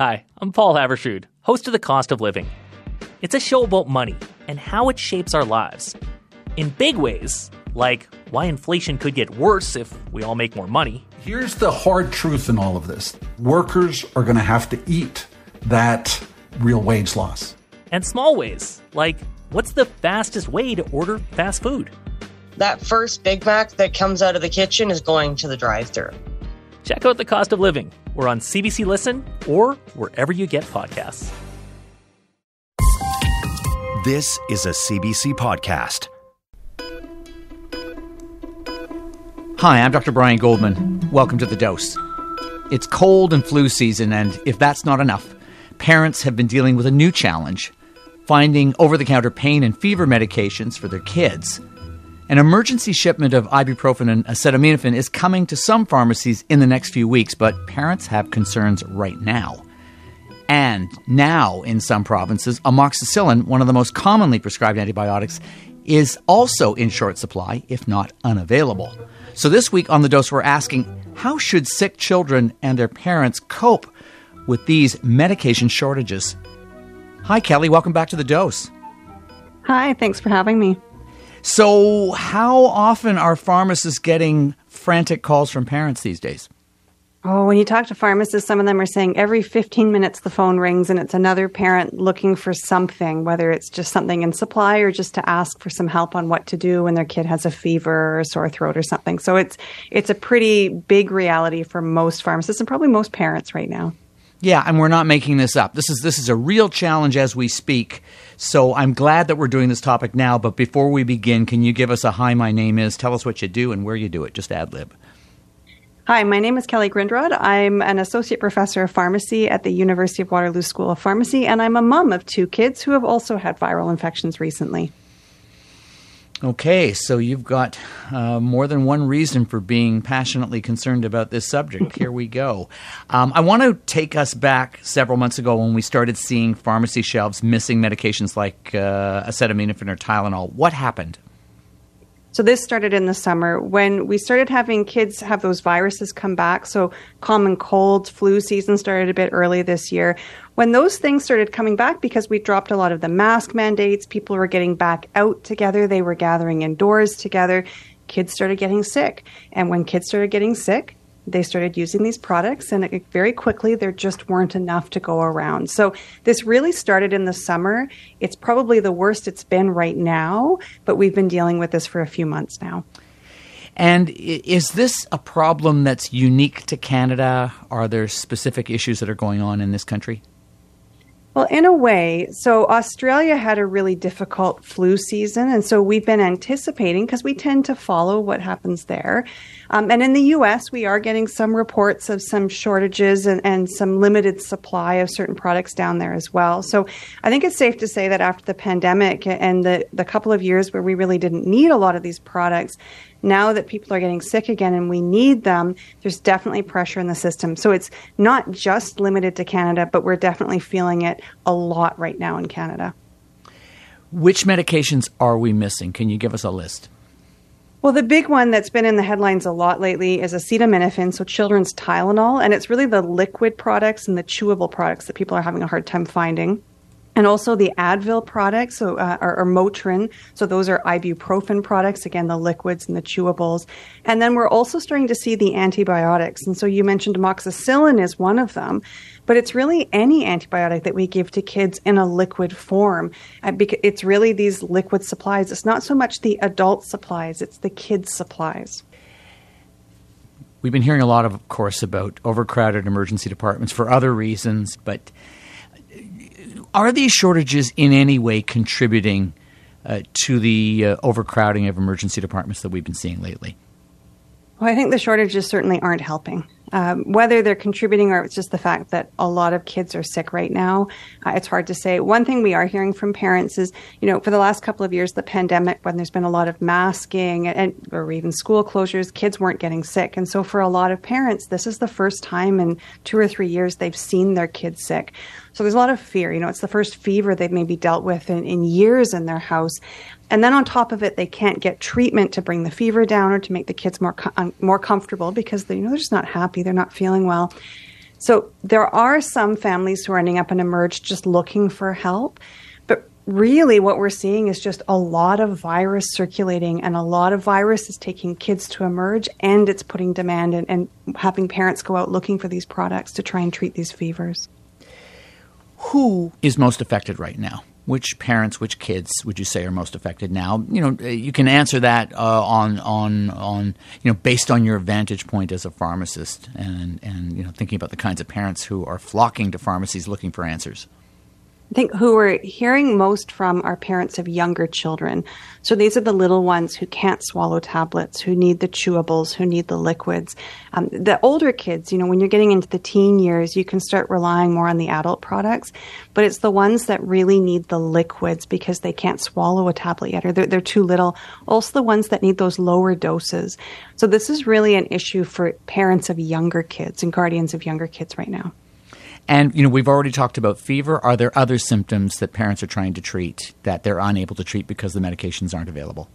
Hi, I'm Paul Haavardsrud, host of The Cost of Living. It's a show about money and how it shapes our lives. In big ways, like why inflation could get worse if we all make more money. Here's the hard truth in all of this workers are going to have to eat that real wage loss. And small ways, like what's the fastest way to order fast food? That first Big Mac that comes out of the kitchen is going to the drive thru. Check out The Cost of Living. We're on CBC Listen or wherever you get podcasts. This is a CBC podcast. Hi, I'm Dr. Brian Goldman. Welcome to The Dose. It's cold and flu season, and if that's not enough, parents have been dealing with a new challenge finding over the counter pain and fever medications for their kids. An emergency shipment of ibuprofen and acetaminophen is coming to some pharmacies in the next few weeks, but parents have concerns right now. And now, in some provinces, amoxicillin, one of the most commonly prescribed antibiotics, is also in short supply, if not unavailable. So this week on The Dose, we're asking how should sick children and their parents cope with these medication shortages? Hi, Kelly. Welcome back to The Dose. Hi, thanks for having me. So, how often are pharmacists getting frantic calls from parents these days? Oh, when you talk to pharmacists, some of them are saying every 15 minutes the phone rings and it's another parent looking for something, whether it's just something in supply or just to ask for some help on what to do when their kid has a fever or a sore throat or something. So it's it's a pretty big reality for most pharmacists and probably most parents right now. Yeah, and we're not making this up. This is this is a real challenge as we speak. So I'm glad that we're doing this topic now. But before we begin, can you give us a hi? My name is. Tell us what you do and where you do it. Just ad lib. Hi, my name is Kelly Grindrod. I'm an associate professor of pharmacy at the University of Waterloo School of Pharmacy, and I'm a mom of two kids who have also had viral infections recently. Okay, so you've got uh, more than one reason for being passionately concerned about this subject. Here we go. Um, I want to take us back several months ago when we started seeing pharmacy shelves missing medications like uh, acetaminophen or Tylenol. What happened? So this started in the summer when we started having kids have those viruses come back. So common colds, flu season started a bit early this year. When those things started coming back because we dropped a lot of the mask mandates, people were getting back out together, they were gathering indoors together, kids started getting sick. And when kids started getting sick, they started using these products and it, very quickly there just weren't enough to go around. So this really started in the summer. It's probably the worst it's been right now, but we've been dealing with this for a few months now. And is this a problem that's unique to Canada? Are there specific issues that are going on in this country? Well, in a way, so Australia had a really difficult flu season, and so we've been anticipating because we tend to follow what happens there. Um, and in the US, we are getting some reports of some shortages and, and some limited supply of certain products down there as well. So I think it's safe to say that after the pandemic and the, the couple of years where we really didn't need a lot of these products, now that people are getting sick again and we need them, there's definitely pressure in the system. So it's not just limited to Canada, but we're definitely feeling it a lot right now in Canada. Which medications are we missing? Can you give us a list? Well, the big one that's been in the headlines a lot lately is acetaminophen, so children's Tylenol, and it's really the liquid products and the chewable products that people are having a hard time finding. And also the Advil products, so uh, or, or, Motrin. So those are ibuprofen products, again the liquids and the chewables. And then we're also starting to see the antibiotics. And so you mentioned amoxicillin is one of them, but it's really any antibiotic that we give to kids in a liquid form. Uh, it's really these liquid supplies. It's not so much the adult supplies; it's the kids' supplies. We've been hearing a lot, of, of course, about overcrowded emergency departments for other reasons, but are these shortages in any way contributing uh, to the uh, overcrowding of emergency departments that we've been seeing lately? Well, I think the shortages certainly aren't helping. Um, whether they're contributing or it's just the fact that a lot of kids are sick right now, uh, it's hard to say. One thing we are hearing from parents is, you know, for the last couple of years, the pandemic, when there's been a lot of masking and, or even school closures, kids weren't getting sick. And so for a lot of parents, this is the first time in two or three years they've seen their kids sick. So there's a lot of fear. You know, it's the first fever they've maybe dealt with in, in years in their house. And then on top of it, they can't get treatment to bring the fever down or to make the kids more com- um, more comfortable because they, you know they're just not happy, they're not feeling well. So there are some families who are ending up in Emerge just looking for help. But really, what we're seeing is just a lot of virus circulating, and a lot of virus is taking kids to Emerge, and it's putting demand and, and having parents go out looking for these products to try and treat these fevers. Who is most affected right now? Which parents, which kids would you say are most affected now? You know, you can answer that uh, on on on you know based on your vantage point as a pharmacist, and and you know thinking about the kinds of parents who are flocking to pharmacies looking for answers. I think who we're hearing most from are parents of younger children. So these are the little ones who can't swallow tablets, who need the chewables, who need the liquids. Um, the older kids, you know, when you're getting into the teen years, you can start relying more on the adult products, but it's the ones that really need the liquids because they can't swallow a tablet yet or they're, they're too little. Also the ones that need those lower doses. So this is really an issue for parents of younger kids and guardians of younger kids right now. And you know, we've already talked about fever. Are there other symptoms that parents are trying to treat that they're unable to treat because the medications aren't available?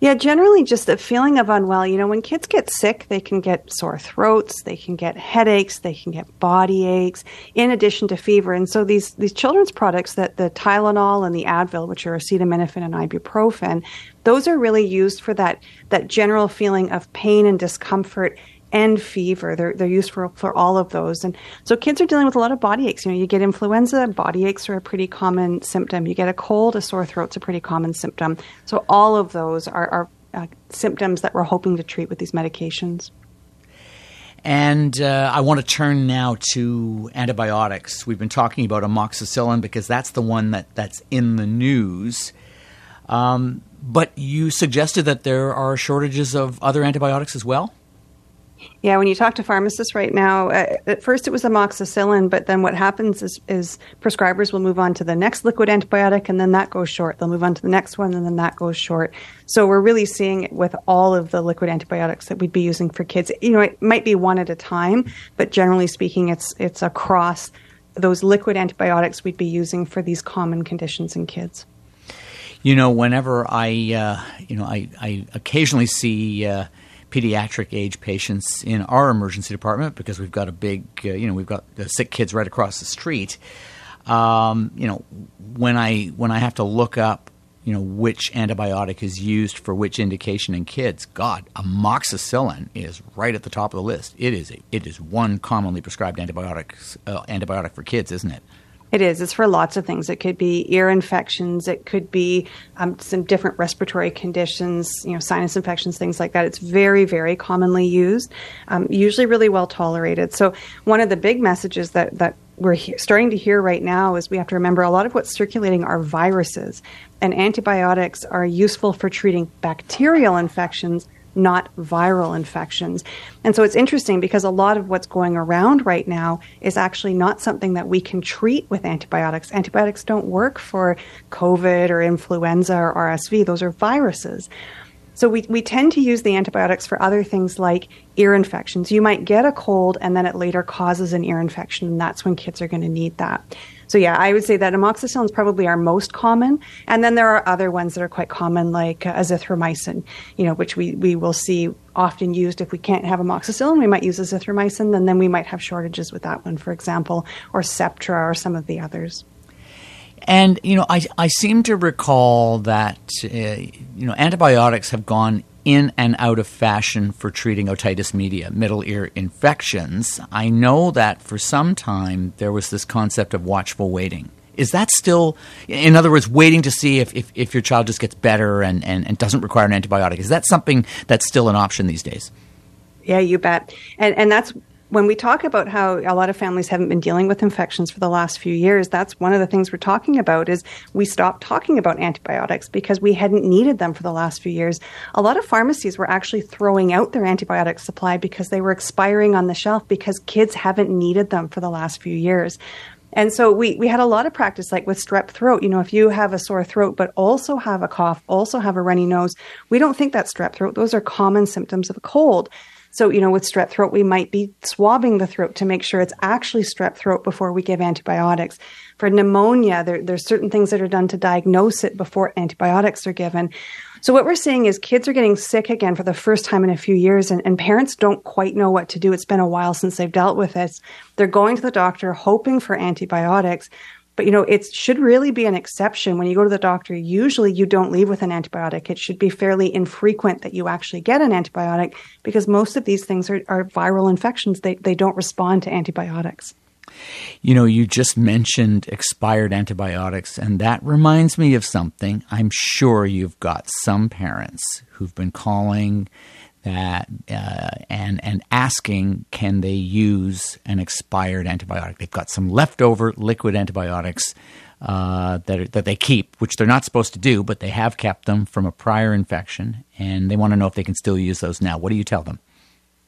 Yeah, generally just a feeling of unwell. You know, when kids get sick, they can get sore throats, they can get headaches, they can get body aches, in addition to fever. And so these these children's products that the Tylenol and the Advil, which are acetaminophen and ibuprofen, those are really used for that that general feeling of pain and discomfort and fever. They're they're used for for all of those. And so kids are dealing with a lot of body aches. You know, you get influenza, body aches are a pretty common symptom. You get a cold, a sore throat's a pretty common symptom. So all of those are, are uh, symptoms that we're hoping to treat with these medications. And uh, I want to turn now to antibiotics. We've been talking about amoxicillin because that's the one that, that's in the news. Um, but you suggested that there are shortages of other antibiotics as well? Yeah, when you talk to pharmacists right now, uh, at first it was amoxicillin, but then what happens is, is, prescribers will move on to the next liquid antibiotic, and then that goes short. They'll move on to the next one, and then that goes short. So we're really seeing it with all of the liquid antibiotics that we'd be using for kids. You know, it might be one at a time, but generally speaking, it's it's across those liquid antibiotics we'd be using for these common conditions in kids. You know, whenever I, uh, you know, I, I occasionally see. Uh, pediatric age patients in our emergency department because we've got a big, uh, you know, we've got the sick kids right across the street. Um, you know, when I when I have to look up, you know, which antibiotic is used for which indication in kids, God, amoxicillin is right at the top of the list. It is a, it is one commonly prescribed antibiotic uh, antibiotic for kids, isn't it? It is. It's for lots of things. It could be ear infections. It could be um, some different respiratory conditions, you know, sinus infections, things like that. It's very, very commonly used, um, usually really well tolerated. So one of the big messages that, that we're he- starting to hear right now is we have to remember a lot of what's circulating are viruses, and antibiotics are useful for treating bacterial infections not viral infections. And so it's interesting because a lot of what's going around right now is actually not something that we can treat with antibiotics. Antibiotics don't work for COVID or influenza or RSV, those are viruses. So we, we tend to use the antibiotics for other things like ear infections. You might get a cold and then it later causes an ear infection, and that's when kids are going to need that. So yeah, I would say that amoxicillin is probably our most common, and then there are other ones that are quite common, like uh, azithromycin, you know, which we, we will see often used if we can't have amoxicillin, we might use azithromycin, and then we might have shortages with that one, for example, or Septra or some of the others. And you know, I I seem to recall that uh, you know antibiotics have gone in and out of fashion for treating otitis media, middle ear infections. I know that for some time there was this concept of watchful waiting. Is that still, in other words, waiting to see if, if, if your child just gets better and, and, and doesn't require an antibiotic? Is that something that's still an option these days? Yeah, you bet. And and that's when we talk about how a lot of families haven't been dealing with infections for the last few years, that's one of the things we're talking about is we stopped talking about antibiotics because we hadn't needed them for the last few years. A lot of pharmacies were actually throwing out their antibiotic supply because they were expiring on the shelf because kids haven't needed them for the last few years. And so we, we had a lot of practice, like with strep throat. You know, if you have a sore throat, but also have a cough, also have a runny nose, we don't think that's strep throat. Those are common symptoms of a cold. So, you know, with strep throat, we might be swabbing the throat to make sure it's actually strep throat before we give antibiotics. For pneumonia, there, there's certain things that are done to diagnose it before antibiotics are given. So what we're seeing is kids are getting sick again for the first time in a few years and, and parents don't quite know what to do. It's been a while since they've dealt with this. They're going to the doctor hoping for antibiotics. But you know, it should really be an exception. When you go to the doctor, usually you don't leave with an antibiotic. It should be fairly infrequent that you actually get an antibiotic because most of these things are, are viral infections. They, they don't respond to antibiotics. You know, you just mentioned expired antibiotics, and that reminds me of something. I'm sure you've got some parents who've been calling that uh, and and asking can they use an expired antibiotic. They've got some leftover liquid antibiotics uh, that that they keep, which they're not supposed to do, but they have kept them from a prior infection, and they want to know if they can still use those now. What do you tell them?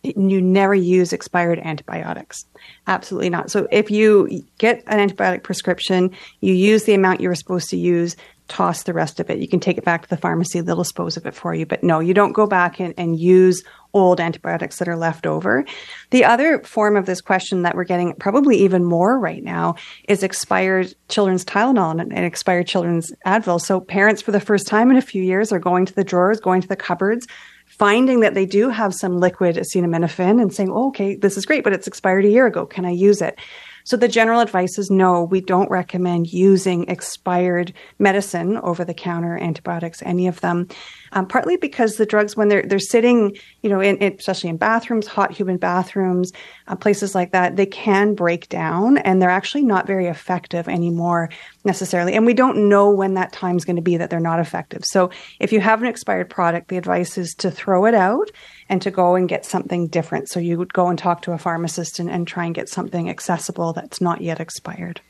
you never use expired antibiotics. Absolutely not. So if you get an antibiotic prescription, you use the amount you were supposed to use, toss the rest of it. You can take it back to the pharmacy, they'll dispose of it for you. But no, you don't go back and, and use old antibiotics that are left over. The other form of this question that we're getting probably even more right now is expired children's Tylenol and, and expired children's Advil. So parents for the first time in a few years are going to the drawers, going to the cupboards, finding that they do have some liquid acetaminophen and saying, oh, okay, this is great, but it's expired a year ago. Can I use it? So the general advice is no, we don't recommend using expired medicine, over the counter antibiotics, any of them. Um, partly because the drugs, when they're they're sitting, you know, in, especially in bathrooms, hot human bathrooms, uh, places like that, they can break down, and they're actually not very effective anymore necessarily. And we don't know when that time is going to be that they're not effective. So if you have an expired product, the advice is to throw it out and to go and get something different. So you would go and talk to a pharmacist and, and try and get something accessible that's not yet expired.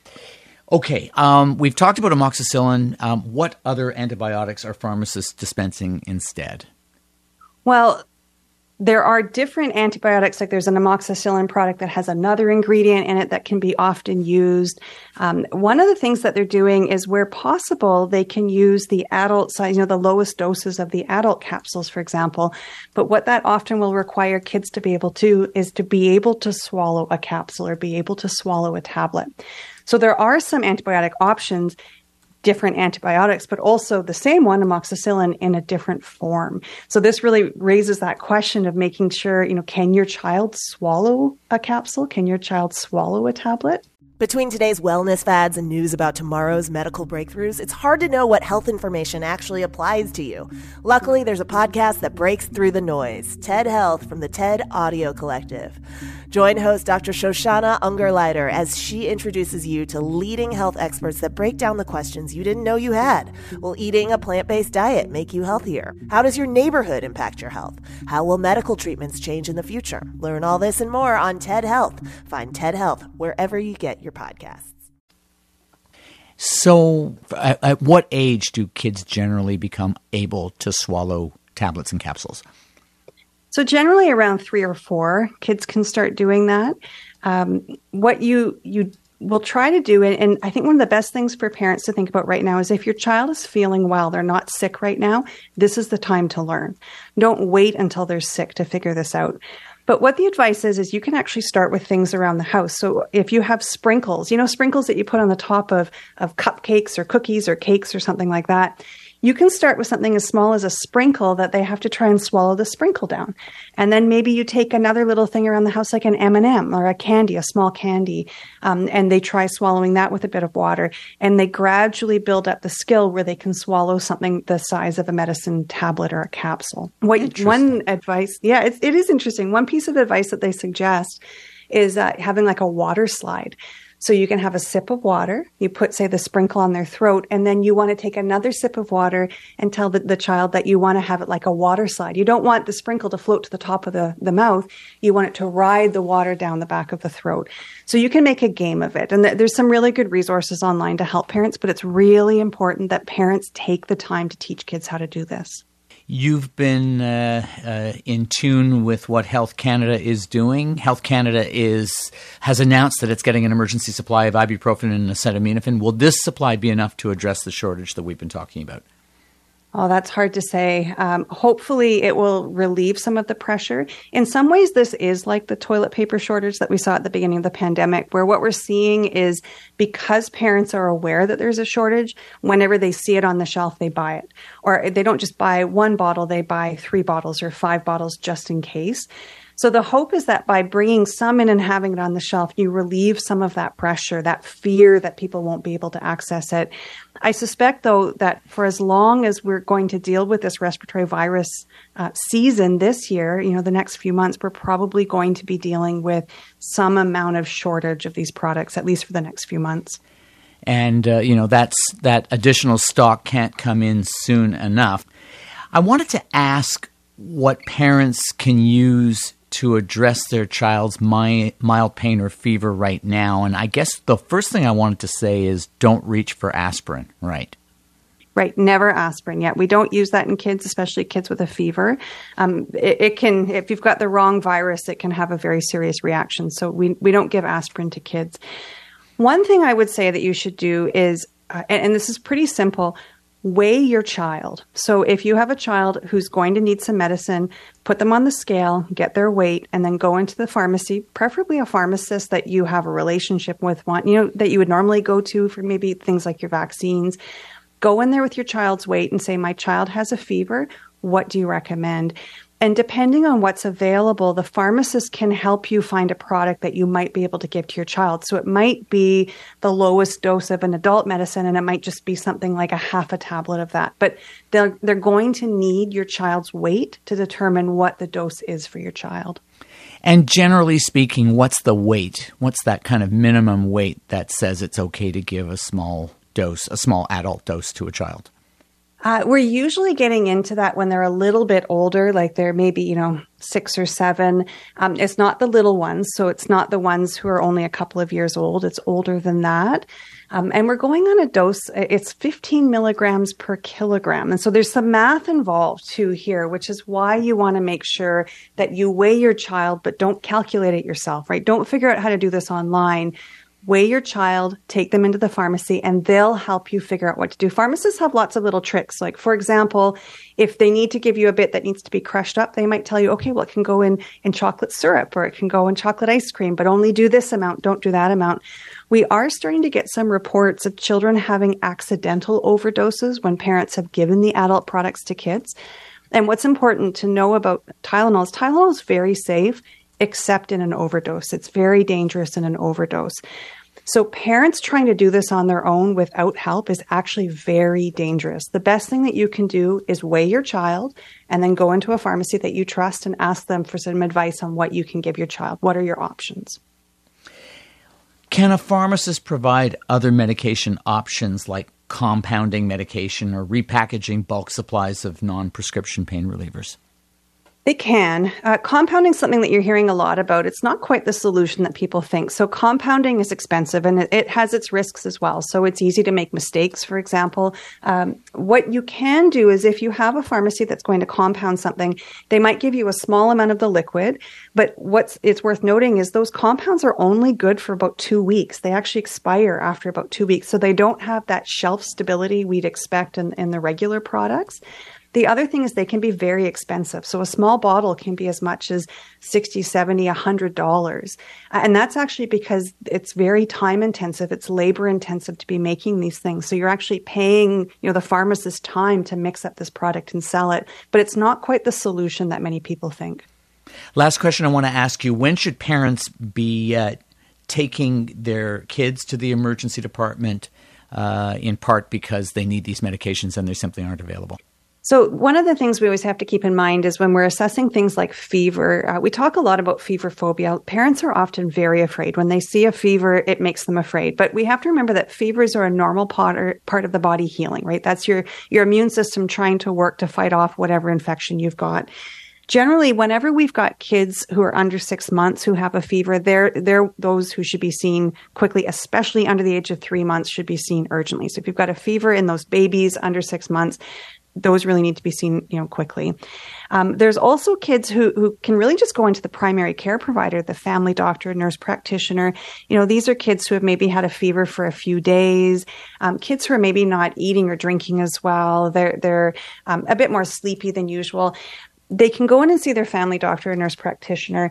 Okay, um, we've talked about amoxicillin. Um, what other antibiotics are pharmacists dispensing instead? Well, there are different antibiotics, like there's an amoxicillin product that has another ingredient in it that can be often used. Um, one of the things that they're doing is where possible, they can use the adult size, you know, the lowest doses of the adult capsules, for example. But what that often will require kids to be able to is to be able to swallow a capsule or be able to swallow a tablet. So there are some antibiotic options different antibiotics, but also the same one, amoxicillin, in a different form. So this really raises that question of making sure, you know, can your child swallow a capsule? Can your child swallow a tablet? Between today's wellness fads and news about tomorrow's medical breakthroughs, it's hard to know what health information actually applies to you. Luckily, there's a podcast that breaks through the noise TED Health from the TED Audio Collective. Join host Dr. Shoshana Ungerleider as she introduces you to leading health experts that break down the questions you didn't know you had. Will eating a plant based diet make you healthier? How does your neighborhood impact your health? How will medical treatments change in the future? Learn all this and more on TED Health. Find TED Health wherever you get your podcasts. So, at what age do kids generally become able to swallow tablets and capsules? So, generally around three or four, kids can start doing that. Um, what you you will try to do, and, and I think one of the best things for parents to think about right now is if your child is feeling well, they're not sick right now, this is the time to learn. Don't wait until they're sick to figure this out. But what the advice is, is you can actually start with things around the house. So if you have sprinkles, you know, sprinkles that you put on the top of, of cupcakes or cookies or cakes or something like that, you can start with something as small as a sprinkle that they have to try and swallow the sprinkle down. And then maybe you take another little thing around the house like an M&M or a candy, a small candy, um, and they try swallowing that with a bit of water. And they gradually build up the skill where they can swallow something the size of a medicine tablet or a capsule. What, one advice, yeah, it, it is interesting. One piece of advice that they suggest is uh, having like a water slide. So you can have a sip of water, you put, say, the sprinkle on their throat, and then you want to take another sip of water and tell the, the child that you want to have it like a water slide. You don't want the sprinkle to float to the top of the, the mouth. You want it to ride the water down the back of the throat. So you can make a game of it. And th- there's some really good resources online to help parents, but it's really important that parents take the time to teach kids how to do this. You've been uh, uh, in tune with what Health Canada is doing. Health Canada is has announced that it's getting an emergency supply of ibuprofen and acetaminophen. Will this supply be enough to address the shortage that we've been talking about? Oh, that's hard to say. Um, hopefully, it will relieve some of the pressure. In some ways, this is like the toilet paper shortage that we saw at the beginning of the pandemic, where what we're seeing is because parents are aware that there's a shortage, whenever they see it on the shelf, they buy it. Or they don't just buy one bottle, they buy three bottles or five bottles just in case. So the hope is that by bringing some in and having it on the shelf, you relieve some of that pressure, that fear that people won't be able to access it. I suspect, though, that for as long as we're going to deal with this respiratory virus uh, season this year, you know, the next few months, we're probably going to be dealing with some amount of shortage of these products, at least for the next few months. And uh, you know that's that additional stock can't come in soon enough. I wanted to ask what parents can use to address their child's mild pain or fever right now. And I guess the first thing I wanted to say is don't reach for aspirin, right? Right, never aspirin yet. We don't use that in kids, especially kids with a fever. Um, it, it, can, if you've got the wrong virus, it can have a very serious reaction. So we, we don't give aspirin to kids. One thing I would say that you should do is, uh, and, and this is pretty simple, weigh your child. So if you have a child who's going to need some medicine, put them on the scale, get their weight, and then go into the pharmacy, preferably a pharmacist that you have a relationship with, one, you know, that you would normally go to for maybe things like your vaccines. Go in there with your child's weight and say, My child has a fever. What do you recommend? And depending on what's available, the pharmacist can help you find a product that you might be able to give to your child. So it might be the lowest dose of an adult medicine, and it might just be something like a half a tablet of that. But they're, they're going to need your child's weight to determine what the dose is for your child. And generally speaking, what's the weight? What's that kind of minimum weight that says it's okay to give a small dose, a small adult dose to a child? Uh, we're usually getting into that when they're a little bit older, like they're maybe, you know, six or seven. Um, it's not the little ones, so it's not the ones who are only a couple of years old. It's older than that. Um, and we're going on a dose, it's 15 milligrams per kilogram. And so there's some math involved too here, which is why you want to make sure that you weigh your child, but don't calculate it yourself, right? Don't figure out how to do this online weigh your child, take them into the pharmacy, and they'll help you figure out what to do. Pharmacists have lots of little tricks. Like, for example, if they need to give you a bit that needs to be crushed up, they might tell you, okay, well, it can go in, in chocolate syrup or it can go in chocolate ice cream, but only do this amount, don't do that amount. We are starting to get some reports of children having accidental overdoses when parents have given the adult products to kids. And what's important to know about Tylenol is Tylenol is very safe except in an overdose. It's very dangerous in an overdose. So, parents trying to do this on their own without help is actually very dangerous. The best thing that you can do is weigh your child and then go into a pharmacy that you trust and ask them for some advice on what you can give your child. What are your options? Can a pharmacist provide other medication options like compounding medication or repackaging bulk supplies of non prescription pain relievers? They can. Uh, compounding is something that you're hearing a lot about. It's not quite the solution that people think. So, compounding is expensive and it, it has its risks as well. So, it's easy to make mistakes, for example. Um, what you can do is if you have a pharmacy that's going to compound something, they might give you a small amount of the liquid. But what's it's worth noting is those compounds are only good for about two weeks. They actually expire after about two weeks. So, they don't have that shelf stability we'd expect in, in the regular products. The other thing is they can be very expensive. So a small bottle can be as much as 60, 70, 100 dollars. And that's actually because it's very time intensive. It's labor intensive to be making these things. So you're actually paying, you know, the pharmacist time to mix up this product and sell it, but it's not quite the solution that many people think. Last question I want to ask you, when should parents be uh, taking their kids to the emergency department uh, in part because they need these medications and they simply aren't available? So, one of the things we always have to keep in mind is when we're assessing things like fever, uh, we talk a lot about fever phobia. Parents are often very afraid. When they see a fever, it makes them afraid. But we have to remember that fevers are a normal part, part of the body healing, right? That's your, your immune system trying to work to fight off whatever infection you've got generally whenever we've got kids who are under six months who have a fever they're they're those who should be seen quickly especially under the age of three months should be seen urgently so if you've got a fever in those babies under six months those really need to be seen, you know, quickly. Um, there's also kids who, who can really just go into the primary care provider, the family doctor, nurse practitioner. You know, these are kids who have maybe had a fever for a few days, um, kids who are maybe not eating or drinking as well. They're, they're um, a bit more sleepy than usual they can go in and see their family doctor or nurse practitioner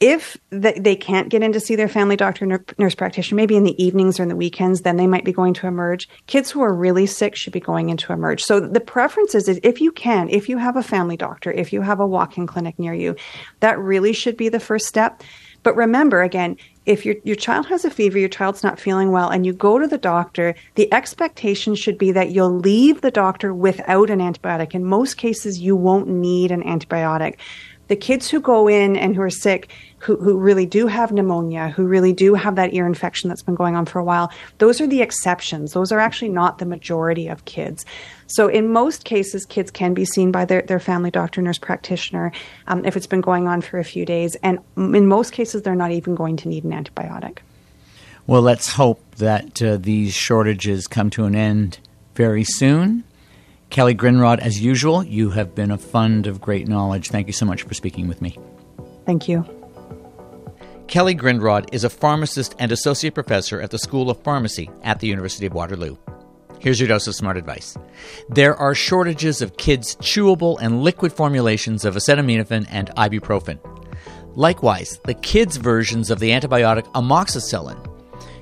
if they can't get in to see their family doctor nurse practitioner maybe in the evenings or in the weekends then they might be going to emerge. Kids who are really sick should be going into emerge. So the preference is, if you can if you have a family doctor if you have a walk-in clinic near you that really should be the first step. But remember again if your, your child has a fever, your child's not feeling well, and you go to the doctor, the expectation should be that you'll leave the doctor without an antibiotic. In most cases, you won't need an antibiotic. The kids who go in and who are sick, who, who really do have pneumonia, who really do have that ear infection that's been going on for a while, those are the exceptions. Those are actually not the majority of kids. So, in most cases, kids can be seen by their, their family doctor, nurse practitioner, um, if it's been going on for a few days. And in most cases, they're not even going to need an antibiotic. Well, let's hope that uh, these shortages come to an end very soon. Kelly Grindrod, as usual, you have been a fund of great knowledge. Thank you so much for speaking with me. Thank you. Kelly Grindrod is a pharmacist and associate professor at the School of Pharmacy at the University of Waterloo. Here's your dose of smart advice. There are shortages of kids' chewable and liquid formulations of acetaminophen and ibuprofen. Likewise, the kids' versions of the antibiotic amoxicillin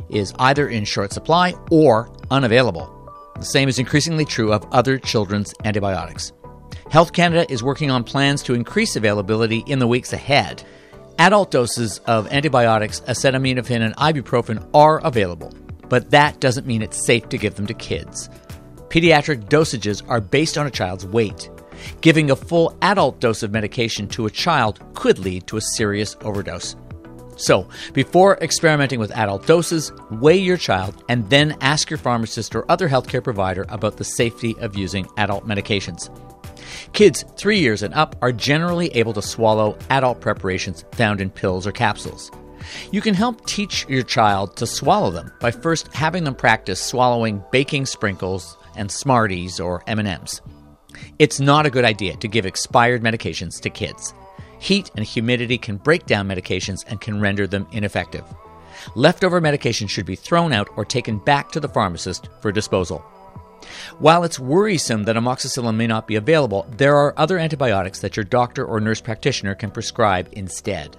is either in short supply or unavailable. The same is increasingly true of other children's antibiotics. Health Canada is working on plans to increase availability in the weeks ahead. Adult doses of antibiotics, acetaminophen, and ibuprofen are available, but that doesn't mean it's safe to give them to kids. Pediatric dosages are based on a child's weight. Giving a full adult dose of medication to a child could lead to a serious overdose. So, before experimenting with adult doses, weigh your child and then ask your pharmacist or other healthcare provider about the safety of using adult medications. Kids 3 years and up are generally able to swallow adult preparations found in pills or capsules. You can help teach your child to swallow them by first having them practice swallowing baking sprinkles and Smarties or M&Ms. It's not a good idea to give expired medications to kids. Heat and humidity can break down medications and can render them ineffective. Leftover medication should be thrown out or taken back to the pharmacist for disposal. While it's worrisome that amoxicillin may not be available, there are other antibiotics that your doctor or nurse practitioner can prescribe instead.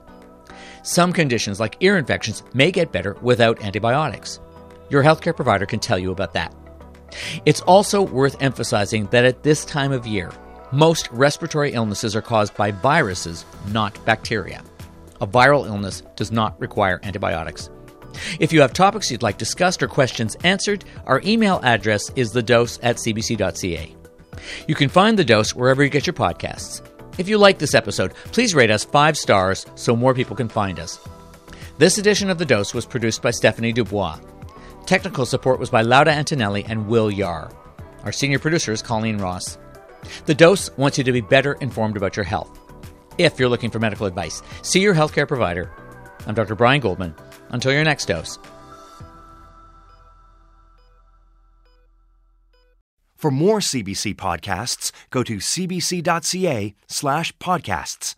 Some conditions, like ear infections, may get better without antibiotics. Your healthcare provider can tell you about that. It's also worth emphasizing that at this time of year, most respiratory illnesses are caused by viruses, not bacteria. A viral illness does not require antibiotics. If you have topics you'd like discussed or questions answered, our email address is thedose at cbc.ca. You can find The Dose wherever you get your podcasts. If you like this episode, please rate us five stars so more people can find us. This edition of The Dose was produced by Stephanie Dubois. Technical support was by Lauda Antonelli and Will Yar. Our senior producer is Colleen Ross. The Dose wants you to be better informed about your health. If you're looking for medical advice, see your healthcare provider. I'm Dr. Brian Goldman. Until your next dose. For more CBC podcasts, go to cbc.ca slash podcasts.